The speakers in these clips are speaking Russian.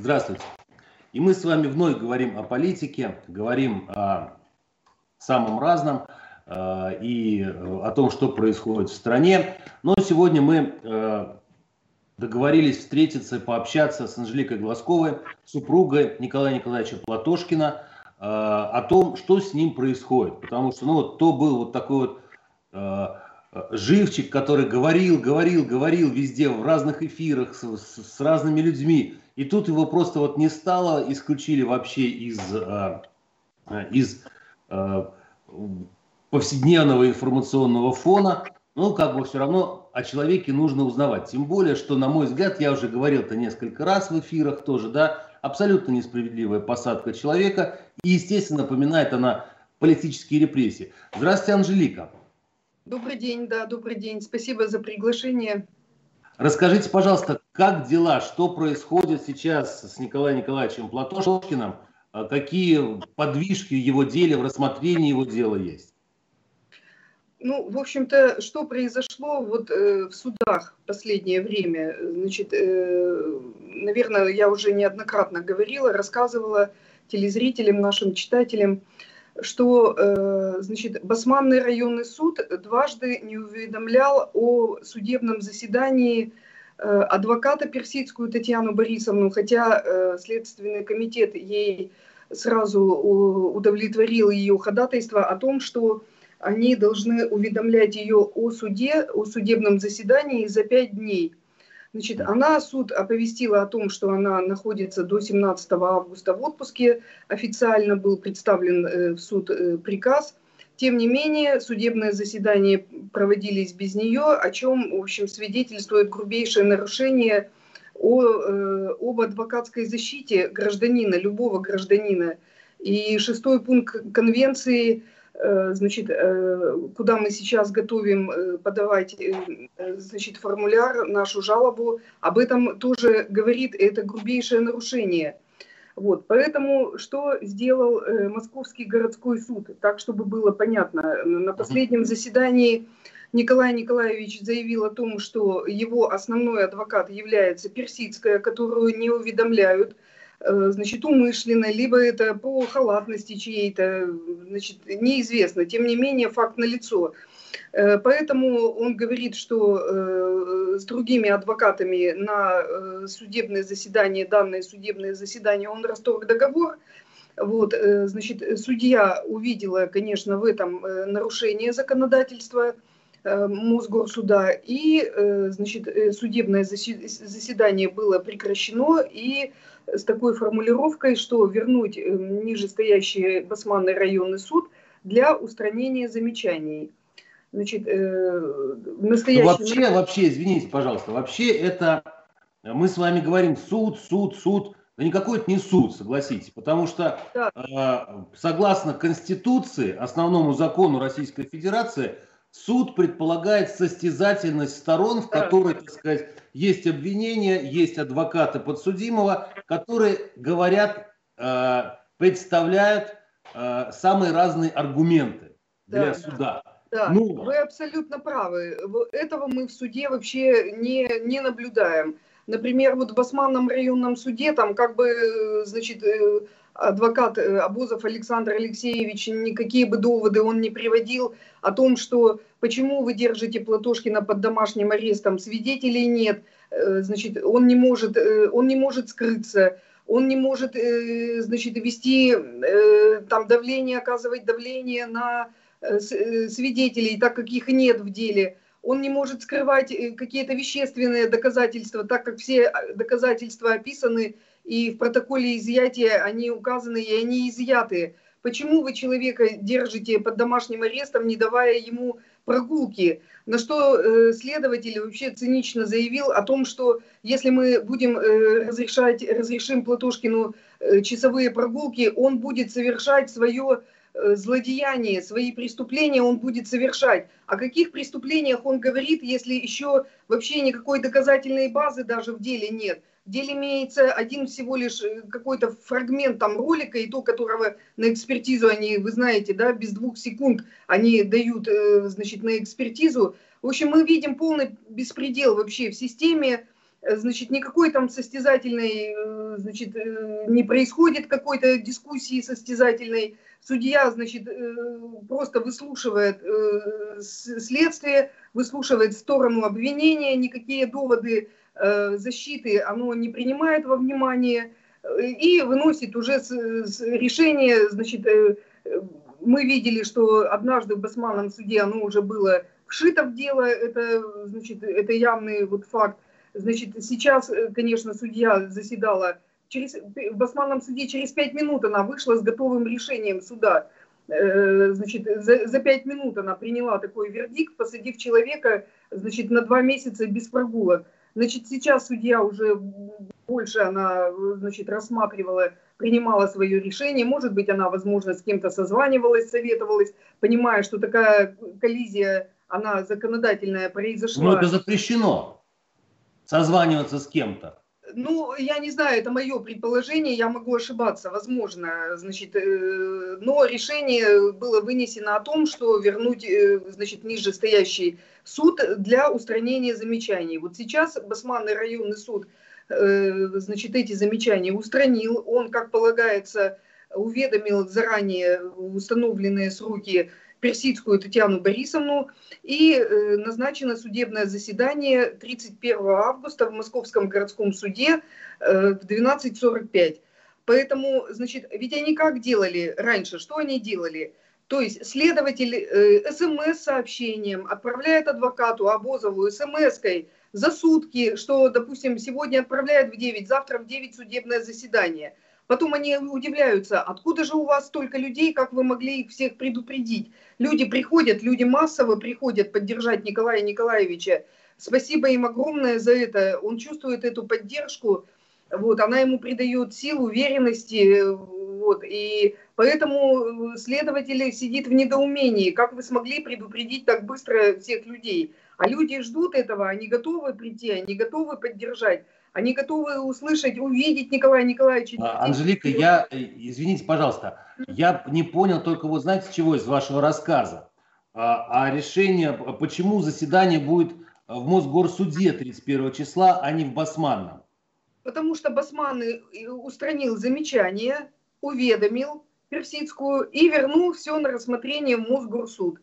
Здравствуйте. И мы с вами вновь говорим о политике, говорим о самом разном э, и о том, что происходит в стране. Но сегодня мы э, договорились встретиться пообщаться с Анжеликой Глазковой, супругой Николая Николаевича Платошкина, э, о том, что с ним происходит. Потому что ну, вот, то был вот такой вот живчик, который говорил, говорил, говорил везде, в разных эфирах, с, с, с разными людьми. И тут его просто вот не стало, исключили вообще из, э, из э, повседневного информационного фона. Ну, как бы все равно о человеке нужно узнавать. Тем более, что, на мой взгляд, я уже говорил это несколько раз в эфирах тоже, да, абсолютно несправедливая посадка человека. И, естественно, напоминает она политические репрессии. Здравствуйте, Анжелика. Добрый день, да, добрый день. Спасибо за приглашение. Расскажите, пожалуйста, как дела, что происходит сейчас с Николаем Николаевичем Платошкиным, а какие подвижки в его деле, в рассмотрении его дела есть? Ну, в общем-то, что произошло вот э, в судах в последнее время? Значит, э, наверное, я уже неоднократно говорила, рассказывала телезрителям, нашим читателям, что, э, значит, Басманный районный суд дважды не уведомлял о судебном заседании э, адвоката персидскую Татьяну Борисовну, хотя э, Следственный комитет ей сразу удовлетворил ее ходатайство о том, что они должны уведомлять ее о суде, о судебном заседании за пять дней – Значит, она, суд оповестила о том, что она находится до 17 августа в отпуске. Официально был представлен э, в суд э, приказ. Тем не менее, судебные заседания проводились без нее, о чем, в общем, свидетельствует грубейшее нарушение о, э, об адвокатской защите гражданина, любого гражданина. И шестой пункт конвенции – Э, значит, э, куда мы сейчас готовим э, подавать значит, формуляр, нашу жалобу, об этом тоже говорит это грубейшее нарушение. Вот, поэтому что сделал Московский городской суд, так чтобы было понятно, на последнем заседании Николай Николаевич заявил о том, что его основной адвокат является персидская, которую не уведомляют, Э, значит, умышленно, либо это по халатности чьей-то, значит, неизвестно. Тем не менее, факт налицо. Э, поэтому он говорит, что э, с другими адвокатами на судебное заседание, данное судебное заседание, он расторг договор. Вот, значит, судья увидела, конечно, в этом нарушение законодательства Мосгорсуда, и, значит, судебное заседание было прекращено, и с такой формулировкой, что вернуть э, нижестоящий Басманный районный суд для устранения замечаний. Значит, э, настоящий... Вообще, вообще, извините, пожалуйста, вообще это, мы с вами говорим суд, суд, суд, да никакой это не суд, согласитесь, потому что да. э, согласно Конституции, основному закону Российской Федерации, суд предполагает состязательность сторон, в которой, так сказать, есть обвинения, есть адвокаты подсудимого, которые говорят, э, представляют э, самые разные аргументы для да. суда. Да, ну, вы абсолютно правы. Этого мы в суде вообще не, не наблюдаем. Например, вот в Басманном районном суде там как бы, э, значит, адвокат Абузов Александр Алексеевич никакие бы доводы он не приводил о том, что почему вы держите Платошкина под домашним арестом, свидетелей нет, э, значит, он не может, э, он не может скрыться, он не может, э, значит, вести там давление, оказывать давление на свидетелей, так как их нет в деле. Он не может скрывать какие-то вещественные доказательства, так как все доказательства описаны и в протоколе изъятия они указаны и они изъяты. Почему вы человека держите под домашним арестом, не давая ему прогулки? На что э, следователь вообще цинично заявил о том, что если мы будем э, разрешать, разрешим Платошкину э, часовые прогулки, он будет совершать свое э, злодеяние, свои преступления он будет совершать. О каких преступлениях он говорит, если еще вообще никакой доказательной базы даже в деле нет? В деле имеется один всего лишь э, какой-то фрагмент там ролика, и то, которого на экспертизу они, вы знаете, да, без двух секунд они дают, э, значит, на экспертизу. В общем, мы видим полный беспредел вообще в системе, значит, никакой там состязательной, значит, не происходит какой-то дискуссии состязательной. Судья, значит, просто выслушивает следствие, выслушивает сторону обвинения, никакие доводы защиты оно не принимает во внимание и выносит уже решение, значит, мы видели, что однажды в Басманном суде оно уже было вшито в дело, это, значит, это явный вот факт. Значит, сейчас, э, конечно, судья заседала через, в Басманном суде через пять минут она вышла с готовым решением суда. Э, значит, за, за пять минут она приняла такой вердикт, посадив человека, значит, на два месяца без прогулок. Значит, сейчас судья уже больше она, значит, рассматривала принимала свое решение. Может быть, она, возможно, с кем-то созванивалась, советовалась, понимая, что такая коллизия, она законодательная произошла. Но это запрещено, созваниваться с кем-то. Ну, я не знаю, это мое предположение, я могу ошибаться, возможно, значит, э, но решение было вынесено о том, что вернуть, э, значит, нижестоящий суд для устранения замечаний. Вот сейчас Басманный районный суд Э, значит, эти замечания устранил. Он, как полагается, уведомил заранее установленные сроки Персидскую Татьяну Борисовну и э, назначено судебное заседание 31 августа в Московском городском суде э, в 12.45. Поэтому, значит, ведь они как делали раньше, что они делали? То есть следователь э, СМС-сообщением отправляет адвокату Абозову СМС-кой, за сутки, что, допустим, сегодня отправляют в 9, завтра в 9 судебное заседание. Потом они удивляются, откуда же у вас столько людей, как вы могли их всех предупредить. Люди приходят, люди массово приходят поддержать Николая Николаевича. Спасибо им огромное за это. Он чувствует эту поддержку, вот, она ему придает сил, уверенности, вот, и поэтому следователь сидит в недоумении, как вы смогли предупредить так быстро всех людей. А люди ждут этого, они готовы прийти, они готовы поддержать. Они готовы услышать, увидеть Николая Николаевича. А, Анжелика, я, э, извините, пожалуйста, я не понял только вот знаете чего из вашего рассказа. А, а решение, почему заседание будет в Мосгорсуде 31 числа, а не в Басманном? Потому что Басман устранил замечание, уведомил Персидскую и вернул все на рассмотрение в Мосгорсуд.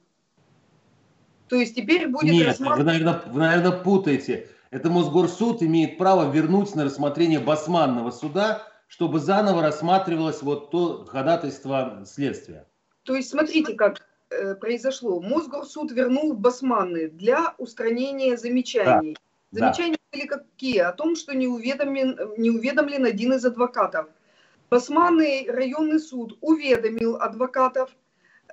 То есть теперь будет Нет, рассматр... вы, наверное, вы, наверное, путаете. Это Мосгорсуд имеет право вернуть на рассмотрение Басманного суда, чтобы заново рассматривалось вот то ходатайство следствия. То есть смотрите, как э, произошло. Мосгорсуд вернул Басманны для устранения замечаний. Да. Замечания да. были какие? О том, что не уведомлен, не уведомлен один из адвокатов. Басманный районный суд уведомил адвокатов –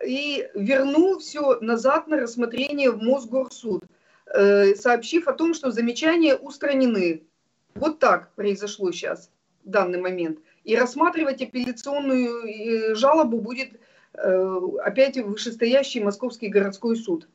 и вернул все назад на рассмотрение в Мосгорсуд, сообщив о том, что замечания устранены. Вот так произошло сейчас, в данный момент. И рассматривать апелляционную э, жалобу будет э, опять вышестоящий Московский городской суд.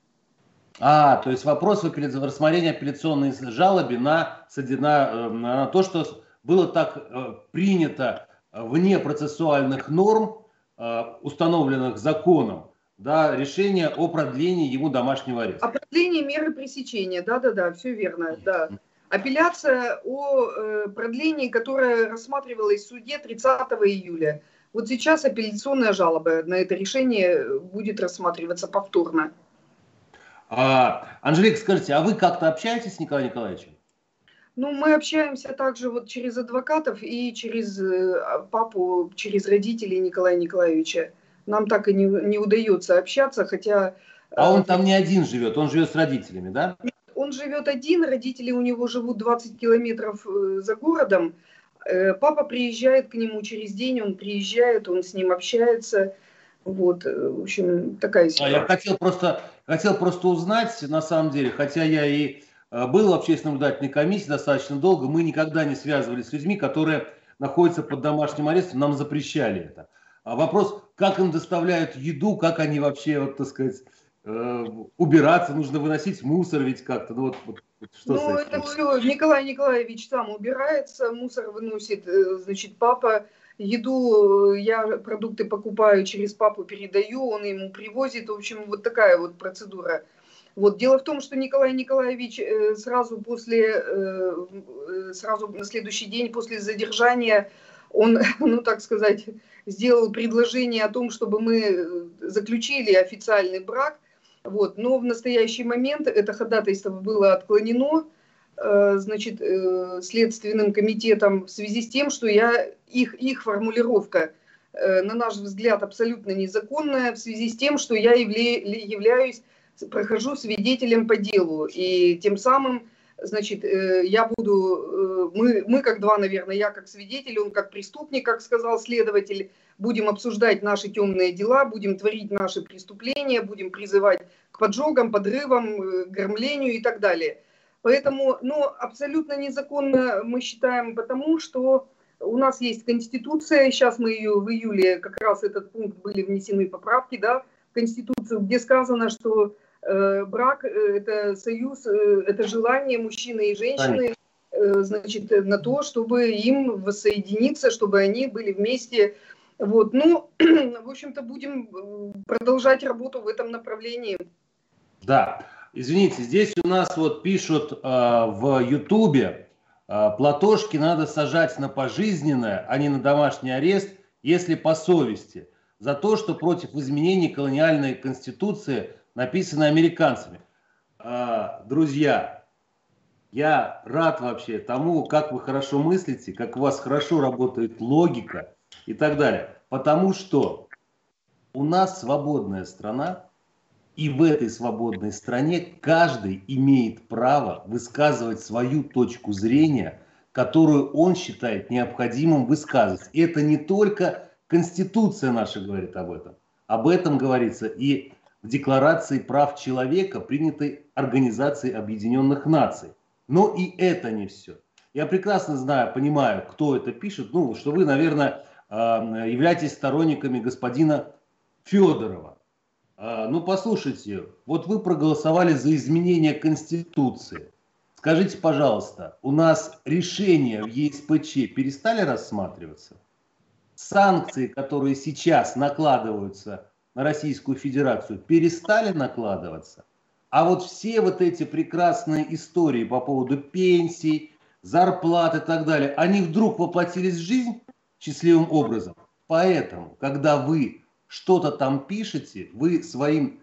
А, то есть вопрос в рассмотрении апелляционной жалобы на, на, на то, что было так принято вне процессуальных норм Э, установленных законом, да, решение о продлении ему домашнего ареста. О продлении меры пресечения, да-да-да, все верно, да. Апелляция о э, продлении, которая рассматривалась в суде 30 июля. Вот сейчас апелляционная жалоба на это решение будет рассматриваться повторно. А, Анжелика, скажите, а вы как-то общаетесь с Николаем Николаевичем? Ну, мы общаемся также вот через адвокатов и через э, папу, через родителей Николая Николаевича. Нам так и не, не удается общаться, хотя... А он э, там не один живет, он живет с родителями, да? Он живет один, родители у него живут 20 километров э, за городом. Папа приезжает к нему через день, он приезжает, он с ним общается. Вот, в общем, такая ситуация. А я хотел просто, хотел просто узнать, на самом деле, хотя я и Э, был в общественном наблюдательной комиссии достаточно долго. Мы никогда не связывались с людьми, которые находятся под домашним арестом. Нам запрещали это. А вопрос, как им доставляют еду, как они вообще, вот, так сказать, э, убираться, нужно выносить мусор ведь как-то. Ну, вот, вот, что ну это все, Николай Николаевич сам убирается, мусор выносит, э, значит, папа еду, я продукты покупаю через папу, передаю, он ему привозит. В общем, вот такая вот процедура. Вот. Дело в том, что Николай Николаевич э, сразу после, э, э, сразу на следующий день после задержания, он, ну так сказать, сделал предложение о том, чтобы мы заключили официальный брак. Вот. Но в настоящий момент это ходатайство было отклонено значит, Следственным комитетом в связи с тем, что я, их, их формулировка, на наш взгляд, абсолютно незаконная в связи с тем, что я являюсь прохожу свидетелем по делу, и тем самым, значит, э, я буду, э, мы, мы как два, наверное, я как свидетель, он как преступник, как сказал следователь, будем обсуждать наши темные дела, будем творить наши преступления, будем призывать к поджогам, подрывам, э, громлению и так далее. Поэтому, ну, абсолютно незаконно мы считаем, потому что у нас есть Конституция, сейчас мы ее в июле, как раз этот пункт были внесены поправки, да, в Конституцию, где сказано, что брак э, – это союз, э, это желание мужчины и женщины, значит, на то, чтобы им воссоединиться, чтобы они были вместе. Вот. Ну, в общем-то, будем продолжать работу в этом направлении. Да, извините, здесь у нас вот пишут э, в Ютубе, э, платошки надо сажать на пожизненное, а не на домашний арест, если по совести, за то, что против изменений колониальной конституции – написано американцами. А, друзья, я рад вообще тому, как вы хорошо мыслите, как у вас хорошо работает логика и так далее. Потому что у нас свободная страна, и в этой свободной стране каждый имеет право высказывать свою точку зрения, которую он считает необходимым высказывать. И это не только Конституция наша говорит об этом. Об этом говорится и в Декларации прав человека, принятой Организацией Объединенных Наций. Но и это не все. Я прекрасно знаю, понимаю, кто это пишет, ну, что вы, наверное, а, являетесь сторонниками господина Федорова. А, ну, послушайте, вот вы проголосовали за изменение Конституции. Скажите, пожалуйста, у нас решения в ЕСПЧ перестали рассматриваться? Санкции, которые сейчас накладываются на Российскую Федерацию перестали накладываться, а вот все вот эти прекрасные истории по поводу пенсий, зарплат и так далее, они вдруг воплотились в жизнь счастливым образом. Поэтому, когда вы что-то там пишете, вы своим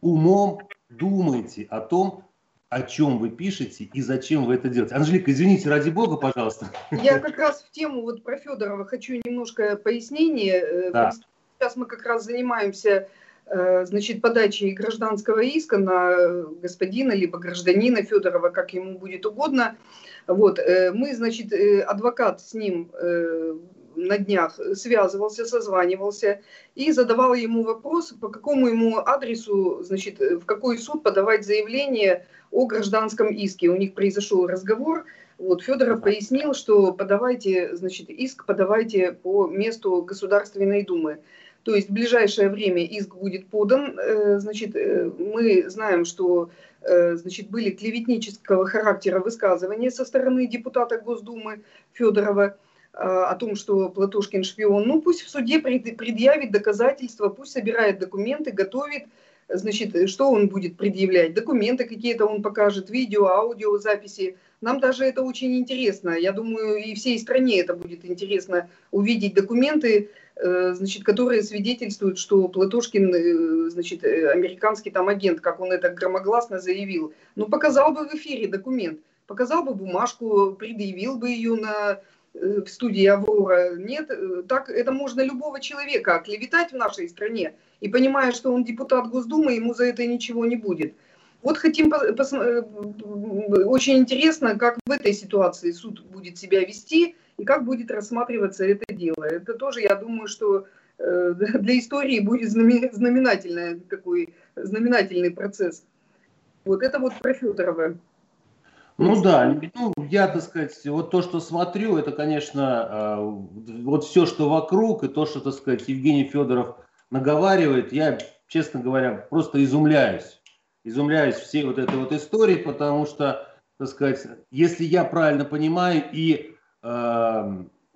умом думаете о том, о чем вы пишете и зачем вы это делаете. Анжелика, извините, ради бога, пожалуйста. Я как раз в тему вот про Федорова хочу немножко пояснение. Э, да. Сейчас мы как раз занимаемся э, значит, подачей гражданского иска на господина либо гражданина Федорова, как ему будет угодно. Вот, э, мы, значит, э, адвокат с ним на днях связывался, созванивался и задавал ему вопрос, по какому ему адресу, значит, в какой суд подавать заявление о гражданском иске. У них произошел разговор, вот Федоров пояснил, что подавайте, значит, иск подавайте по месту Государственной Думы. То есть в ближайшее время иск будет подан. Э, значит, э, мы знаем, что э, значит, были клеветнического характера высказывания со стороны депутата Госдумы Федорова о том, что Платошкин шпион. Ну, пусть в суде предъявит доказательства, пусть собирает документы, готовит. Значит, что он будет предъявлять? Документы какие-то он покажет, видео, аудио, записи. Нам даже это очень интересно. Я думаю, и всей стране это будет интересно увидеть документы, значит, которые свидетельствуют, что Платошкин, э, значит, э, американский там агент, как он это громогласно заявил, ну, показал бы в эфире документ, показал бы бумажку, предъявил бы ее на, в студии «Аврора». Нет, так это можно любого человека оклеветать в нашей стране, и понимая, что он депутат Госдумы, ему за это ничего не будет. Вот хотим, очень интересно, как в этой ситуации суд будет себя вести, и как будет рассматриваться это дело. Это тоже, я думаю, что э, для истории будет знаменательный такой знаменательный процесс. Вот это вот про Федорова. Ну да, ну, я, так сказать, вот то, что смотрю, это, конечно, э, вот все, что вокруг, и то, что, так сказать, Евгений Федоров наговаривает, я, честно говоря, просто изумляюсь. Изумляюсь всей вот этой вот истории, потому что, так сказать, если я правильно понимаю, и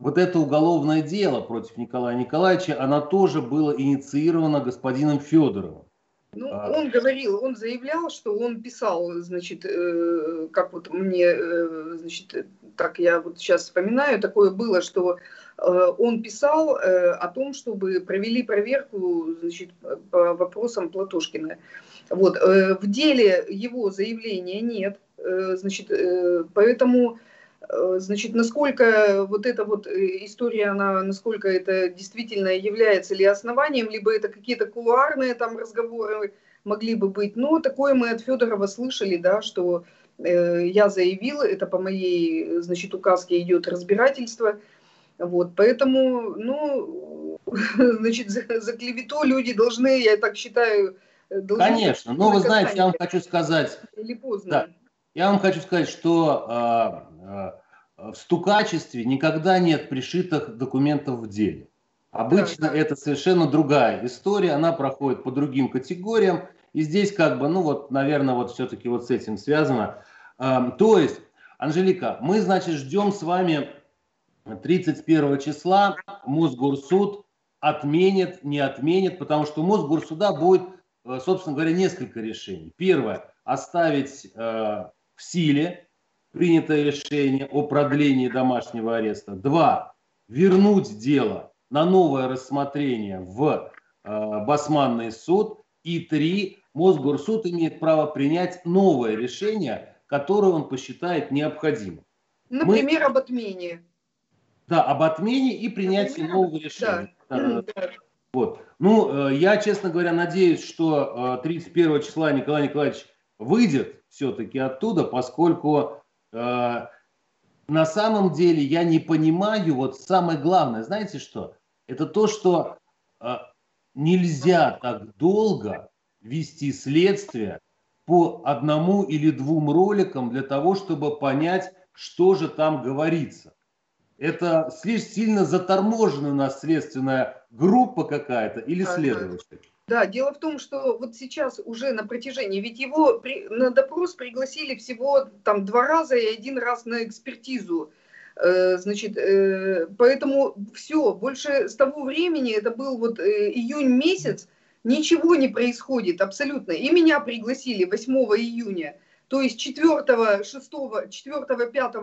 вот это уголовное дело против Николая Николаевича, оно тоже было инициировано господином Федоровым. Ну, а... он говорил, он заявлял, что он писал, значит, э, как вот мне, э, значит, так я вот сейчас вспоминаю, такое было, что э, он писал э, о том, чтобы провели проверку, значит, по вопросам Платошкина. Вот, э, в деле его заявления нет, э, значит, э, поэтому Э, значит, насколько вот эта вот э, история, она, насколько это действительно является ли основанием, либо это какие-то кулуарные там разговоры могли бы быть. Но такое мы от Федорова слышали, да, что э, я заявила, это по моей, значит, указке идет разбирательство. Вот, поэтому, ну, значит, за, за клевету люди должны, я так считаю, должны... Конечно, но вы знаете, я вам хочу сказать... Или поздно. Да, я вам хочу сказать, что э, э, в стукачестве никогда нет пришитых документов в деле. Обычно да. это совершенно другая история, она проходит по другим категориям. И здесь как бы, ну вот, наверное, вот все-таки вот с этим связано. Э, то есть, Анжелика, мы, значит, ждем с вами 31 числа Мосгорсуд отменит, не отменит, потому что Мосгорсуда будет, э, собственно говоря, несколько решений. Первое, оставить э, в силе принятое решение о продлении домашнего ареста. Два, вернуть дело на новое рассмотрение в э, Басманный суд. И три, Мосгорсуд имеет право принять новое решение, которое он посчитает необходимым. Например, Мы... об отмене. Да, об отмене и принятии Например, нового решения. Да. Да, да. Вот. Ну, э, я, честно говоря, надеюсь, что 31 э, числа Николай Николаевич выйдет все-таки оттуда, поскольку э, на самом деле я не понимаю, вот самое главное, знаете что? Это то, что э, нельзя так долго вести следствие по одному или двум роликам для того, чтобы понять, что же там говорится. Это слишком сильно заторможенная у нас следственная группа какая-то или следователь. Да, дело в том, что вот сейчас уже на протяжении, ведь его при, на допрос пригласили всего там два раза и один раз на экспертизу. Э, значит, э, поэтому все, больше с того времени, это был вот э, июнь месяц, ничего не происходит абсолютно. И меня пригласили 8 июня, то есть 4, 6, 4, 5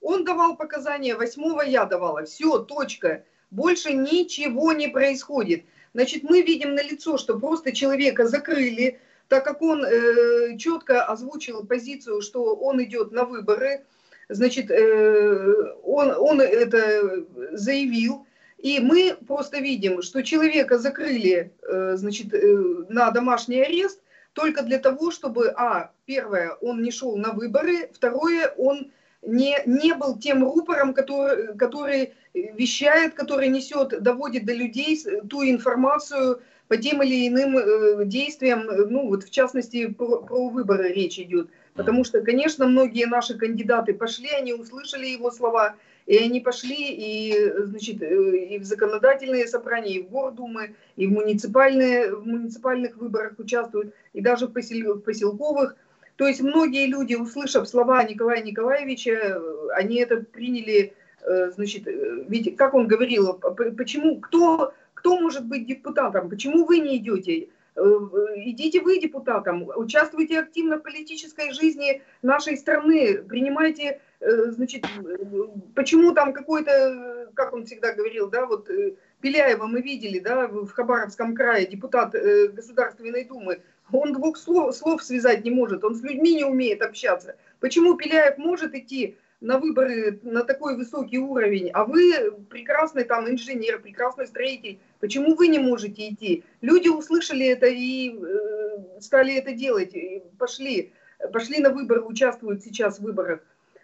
он давал показания, 8 я давала. Все, точка. Больше ничего не происходит. Значит, мы видим на лицо, что просто человека закрыли, так как он э, четко озвучил позицию, что он идет на выборы, значит, э, он, он это заявил, и мы просто видим, что человека закрыли, э, значит, э, на домашний арест только для того, чтобы, а, первое, он не шел на выборы, второе, он не, не был тем рупором, который, который вещает, который несет, доводит до людей ту информацию по тем или иным э, действиям, ну вот в частности про, про выборы речь идет. Потому что, конечно, многие наши кандидаты пошли, они услышали его слова, и они пошли и, значит, э, и в законодательные собрания, и в Гордумы, и в, муниципальные, в муниципальных выборах участвуют, и даже в, посел, в поселковых. То есть многие люди, услышав слова Николая Николаевича, они это приняли, э, значит, э, ведь как он говорил, почему, кто, кто может быть депутатом, почему вы не идете? Э, идите вы депутатом, участвуйте активно в политической жизни нашей страны, принимайте, значит, почему там какой-то, как он всегда говорил, да, вот Пеляева мы видели, да, в Хабаровском крае, депутат Государственной Думы, он двух слов, слов связать не может, он с людьми не умеет общаться. Почему Пеляев может идти на выборы на такой высокий уровень, а вы прекрасный там инженер, прекрасный строитель, почему вы не можете идти? Люди услышали это и э, стали это делать, и пошли, пошли на выборы, участвуют сейчас в выборах.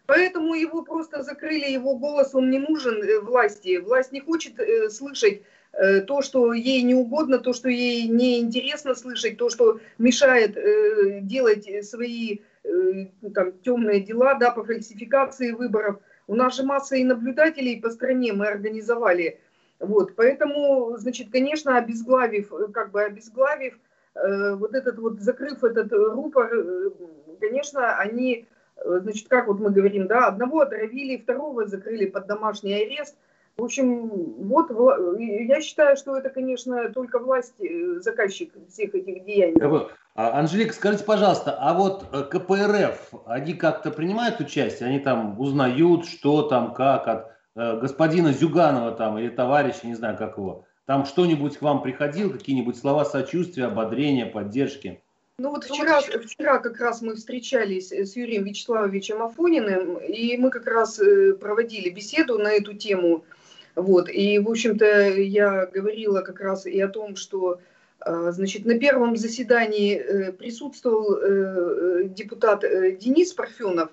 Поэтому его просто закрыли, его голос, он не нужен э, власти. Власть не хочет э, слышать то, что ей не угодно, то, что ей не интересно слышать, то, что мешает э, делать свои э, там, темные дела да, по фальсификации выборов. У нас же масса и наблюдателей по стране мы организовали. Вот, поэтому, значит, конечно, обезглавив, как бы обезглавив, э, вот этот вот, закрыв этот рупор, э, конечно, они, значит, как вот мы говорим, да, одного отравили, второго закрыли под домашний арест – В общем, вот я считаю, что это, конечно, только власть э, заказчик всех этих деяний. А, Анжелика, скажите, пожалуйста, а вот э, КПРФ, они как-то принимают участие? Они там узнают, что там, как от э, господина Зюганова там или товарища, не знаю, как его. Там что-нибудь к вам приходил, какие-нибудь слова сочувствия, ободрения, поддержки? Ну вот вчера, вчера как раз мы встречались с Юрием Вячеславовичем Афониным, и мы как раз проводили беседу на эту тему – вот. И, в общем-то, я говорила как раз и о том, что а, Значит, на первом заседании э, присутствовал э, депутат э, Денис Парфенов,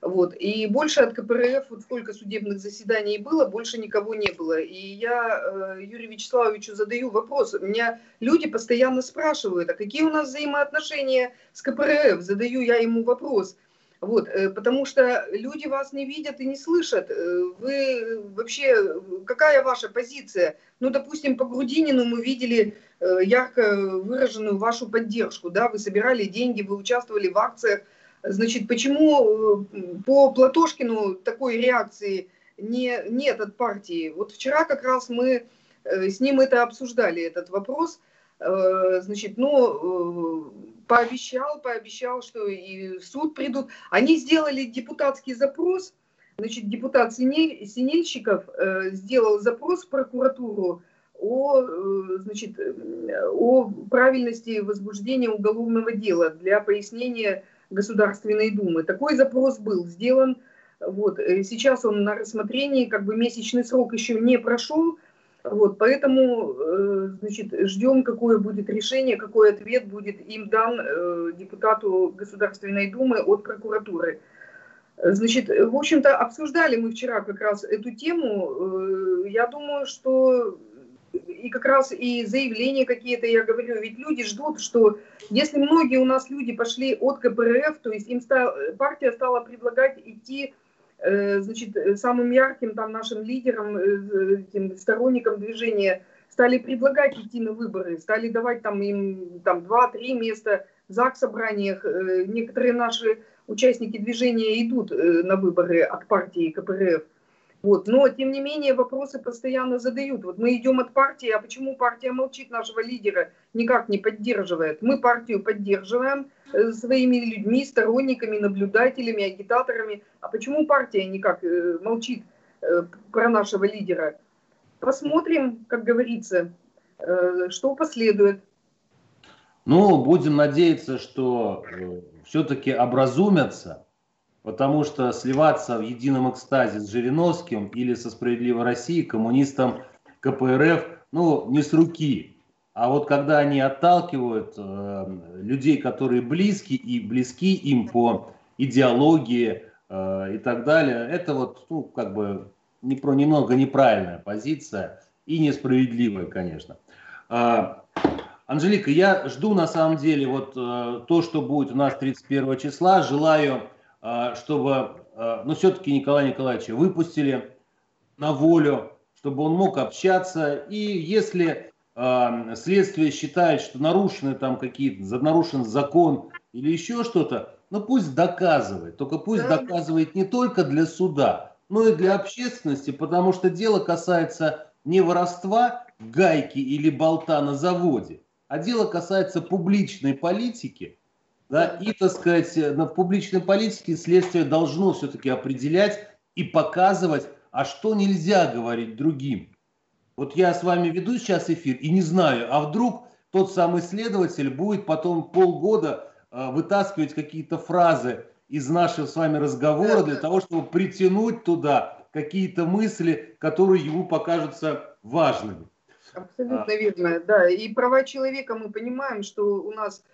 вот, и больше от КПРФ, вот сколько судебных заседаний было, больше никого не было. И я Юрию Вячеславовичу задаю вопрос. Меня люди постоянно спрашивают, а какие у нас взаимоотношения с КПРФ? Задаю я ему вопрос – вот, э, потому что люди вас не видят и не слышат. Э, вы вообще, какая ваша позиция? Ну, допустим, по Грудинину мы видели э, ярко выраженную вашу поддержку, да, вы собирали деньги, вы участвовали в акциях. Значит, почему по Платошкину такой реакции не, нет от партии? Вот вчера как раз мы с ним это обсуждали, этот вопрос. Значит, ну, пообещал, пообещал, что и в суд придут. Они сделали депутатский запрос, значит, депутат Синельщиков э, сделал запрос в прокуратуру о, э, значит, о правильности возбуждения уголовного дела для пояснения Государственной Думы. Такой запрос был сделан. Вот. Э, сейчас он на рассмотрении, как бы месячный срок еще не прошел, вот, поэтому э, значит, ждем, какое будет решение, какой ответ будет им дан э, депутату Государственной Думы от прокуратуры. Значит, в общем-то, обсуждали мы вчера как раз эту тему. Э, я думаю, что и как раз и заявления какие-то, я говорю, ведь люди ждут, что если многие у нас люди пошли от КПРФ, то есть им стал, партия стала предлагать идти значит, э, самым ярким там нашим лидером, э, этим сторонникам движения стали предлагать идти на выборы, стали давать там им там два-три места в ЗАГС-собраниях. Некоторые наши участники движения идут на выборы от партии КПРФ. Вот. Но, тем не менее, вопросы постоянно задают. Вот мы идем от партии, а почему партия молчит нашего лидера, никак не поддерживает? Мы партию поддерживаем э, своими людьми, сторонниками, наблюдателями, агитаторами. А почему партия никак э, молчит э, про нашего лидера? Посмотрим, как говорится, что последует. Ну, будем надеяться, что все-таки образумятся потому что сливаться в едином экстазе с Жириновским или со «Справедливой Россией» коммунистам КПРФ, ну, не с руки. А вот когда они отталкивают э, людей, которые близки и близки им по идеологии э, и так далее, это вот, ну, как бы не про, немного неправильная позиция и несправедливая, конечно. Э, Анжелика, я жду на самом деле вот э, то, что будет у нас 31 числа. Желаю чтобы, а, ну, все-таки Николая Николаевича выпустили на волю, чтобы он мог общаться. И если э, следствие считает, что нарушены там какие-то, нарушен закон или еще что-то, ну пусть доказывает. Только пусть да. доказывает не только для суда, но и для общественности, потому что дело касается не воровства гайки или болта на заводе, а дело касается публичной политики – да, и, так сказать, на публичной политике следствие должно все-таки определять и показывать, а что нельзя говорить другим. Вот я с вами веду сейчас эфир и не знаю, а вдруг тот самый следователь будет потом полгода э, вытаскивать какие-то фразы из нашего с вами разговора для того, чтобы притянуть туда какие-то мысли, которые ему покажутся важными. Абсолютно а. верно, да. И права человека мы понимаем, что у нас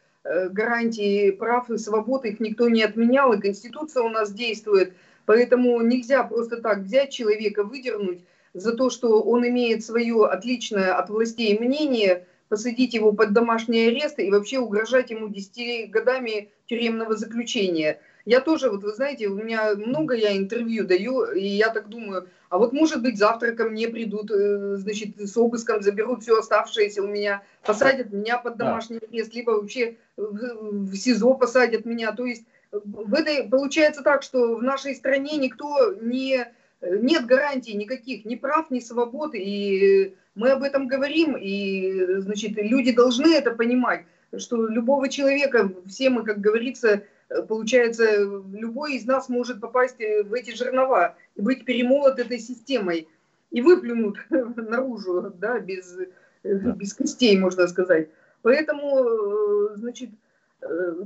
гарантии прав и свобод, их никто не отменял, и Конституция у нас действует. Поэтому нельзя просто так взять человека, выдернуть за то, что он имеет свое отличное от властей мнение, посадить его под домашний арест и вообще угрожать ему 10 годами тюремного заключения. Я тоже, вот вы знаете, у меня много я интервью даю, и я так думаю, а вот может быть завтра ко мне придут, э, значит, с обыском заберут все оставшееся у меня, посадят меня под домашний арест, либо вообще в СИЗО посадят меня. То есть в этой, получается так, что в нашей стране никто не нет гарантий никаких, ни прав, ни свобод, и мы об этом говорим, и, значит, люди должны это понимать, что любого человека, все мы, как говорится, получается, любой из нас может попасть в эти жернова и быть перемолот этой системой. И выплюнут наружу, да, без, без костей, можно сказать. Поэтому, значит,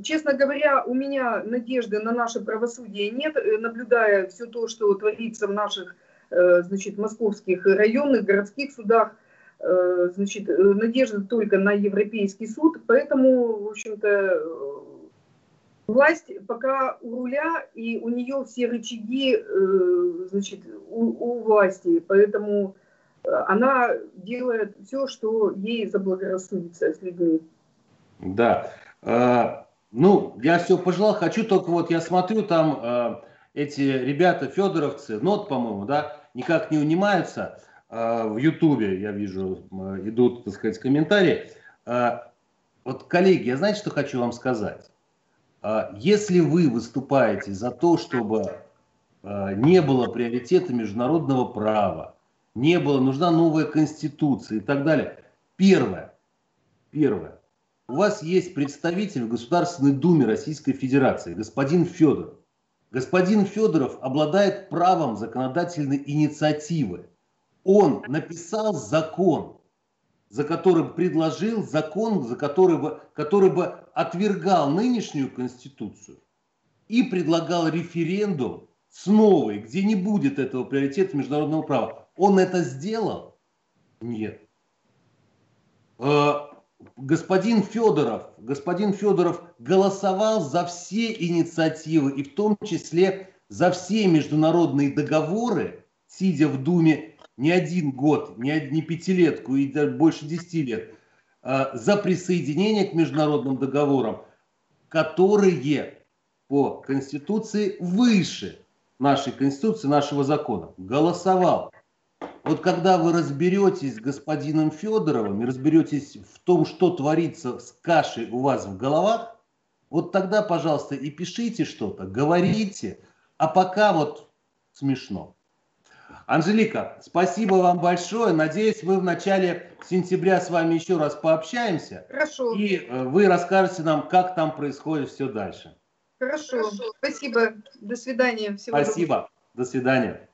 честно говоря, у меня надежды на наше правосудие нет, наблюдая все то, что творится в наших, значит, московских районных, городских судах, значит, надежда только на Европейский суд, поэтому, в общем-то, власть пока у руля, и у нее все рычаги, э, значит, у, у власти, поэтому э, она делает все, что ей заблагорассудится с людьми. Да. А, ну, я все пожелал. Хочу только вот, я смотрю, там а, эти ребята, федоровцы, нот, по-моему, да, никак не унимаются. А, в Ютубе, я вижу, идут, так сказать, комментарии. Вот, коллеги, я знаете, что хочу вам сказать? А, если вы выступаете за то, чтобы а, не было приоритета международного права, не было, нужна новая конституция и так далее. Первое, первое, у вас есть представитель в Государственной Думе Российской Федерации, господин Федоров. Господин Федоров обладает правом законодательной инициативы. Он написал закон, за которым предложил закон, за который бы, который бы отвергал нынешнюю конституцию и предлагал референдум с новой, где не будет этого приоритета международного права. Он это сделал? Нет. Э, господин Федоров, господин Федоров голосовал за все инициативы и в том числе за все международные договоры, сидя в Думе не один год, не, не пятилетку и больше десяти лет, за присоединение к международным договорам, которые по Конституции выше нашей Конституции, нашего закона. Голосовал. Вот когда вы разберетесь с господином Федоровым и разберетесь в том, что творится с кашей у вас в головах, вот тогда, пожалуйста, и пишите что-то, говорите, а пока вот смешно. Анжелика, спасибо вам большое. Надеюсь, мы в начале сентября с вами еще раз пообщаемся. Хорошо. И э, вы расскажете нам, как там происходит все дальше. Хорошо. Спасибо. До свидания. Всего спасибо. Доброго. До свидания.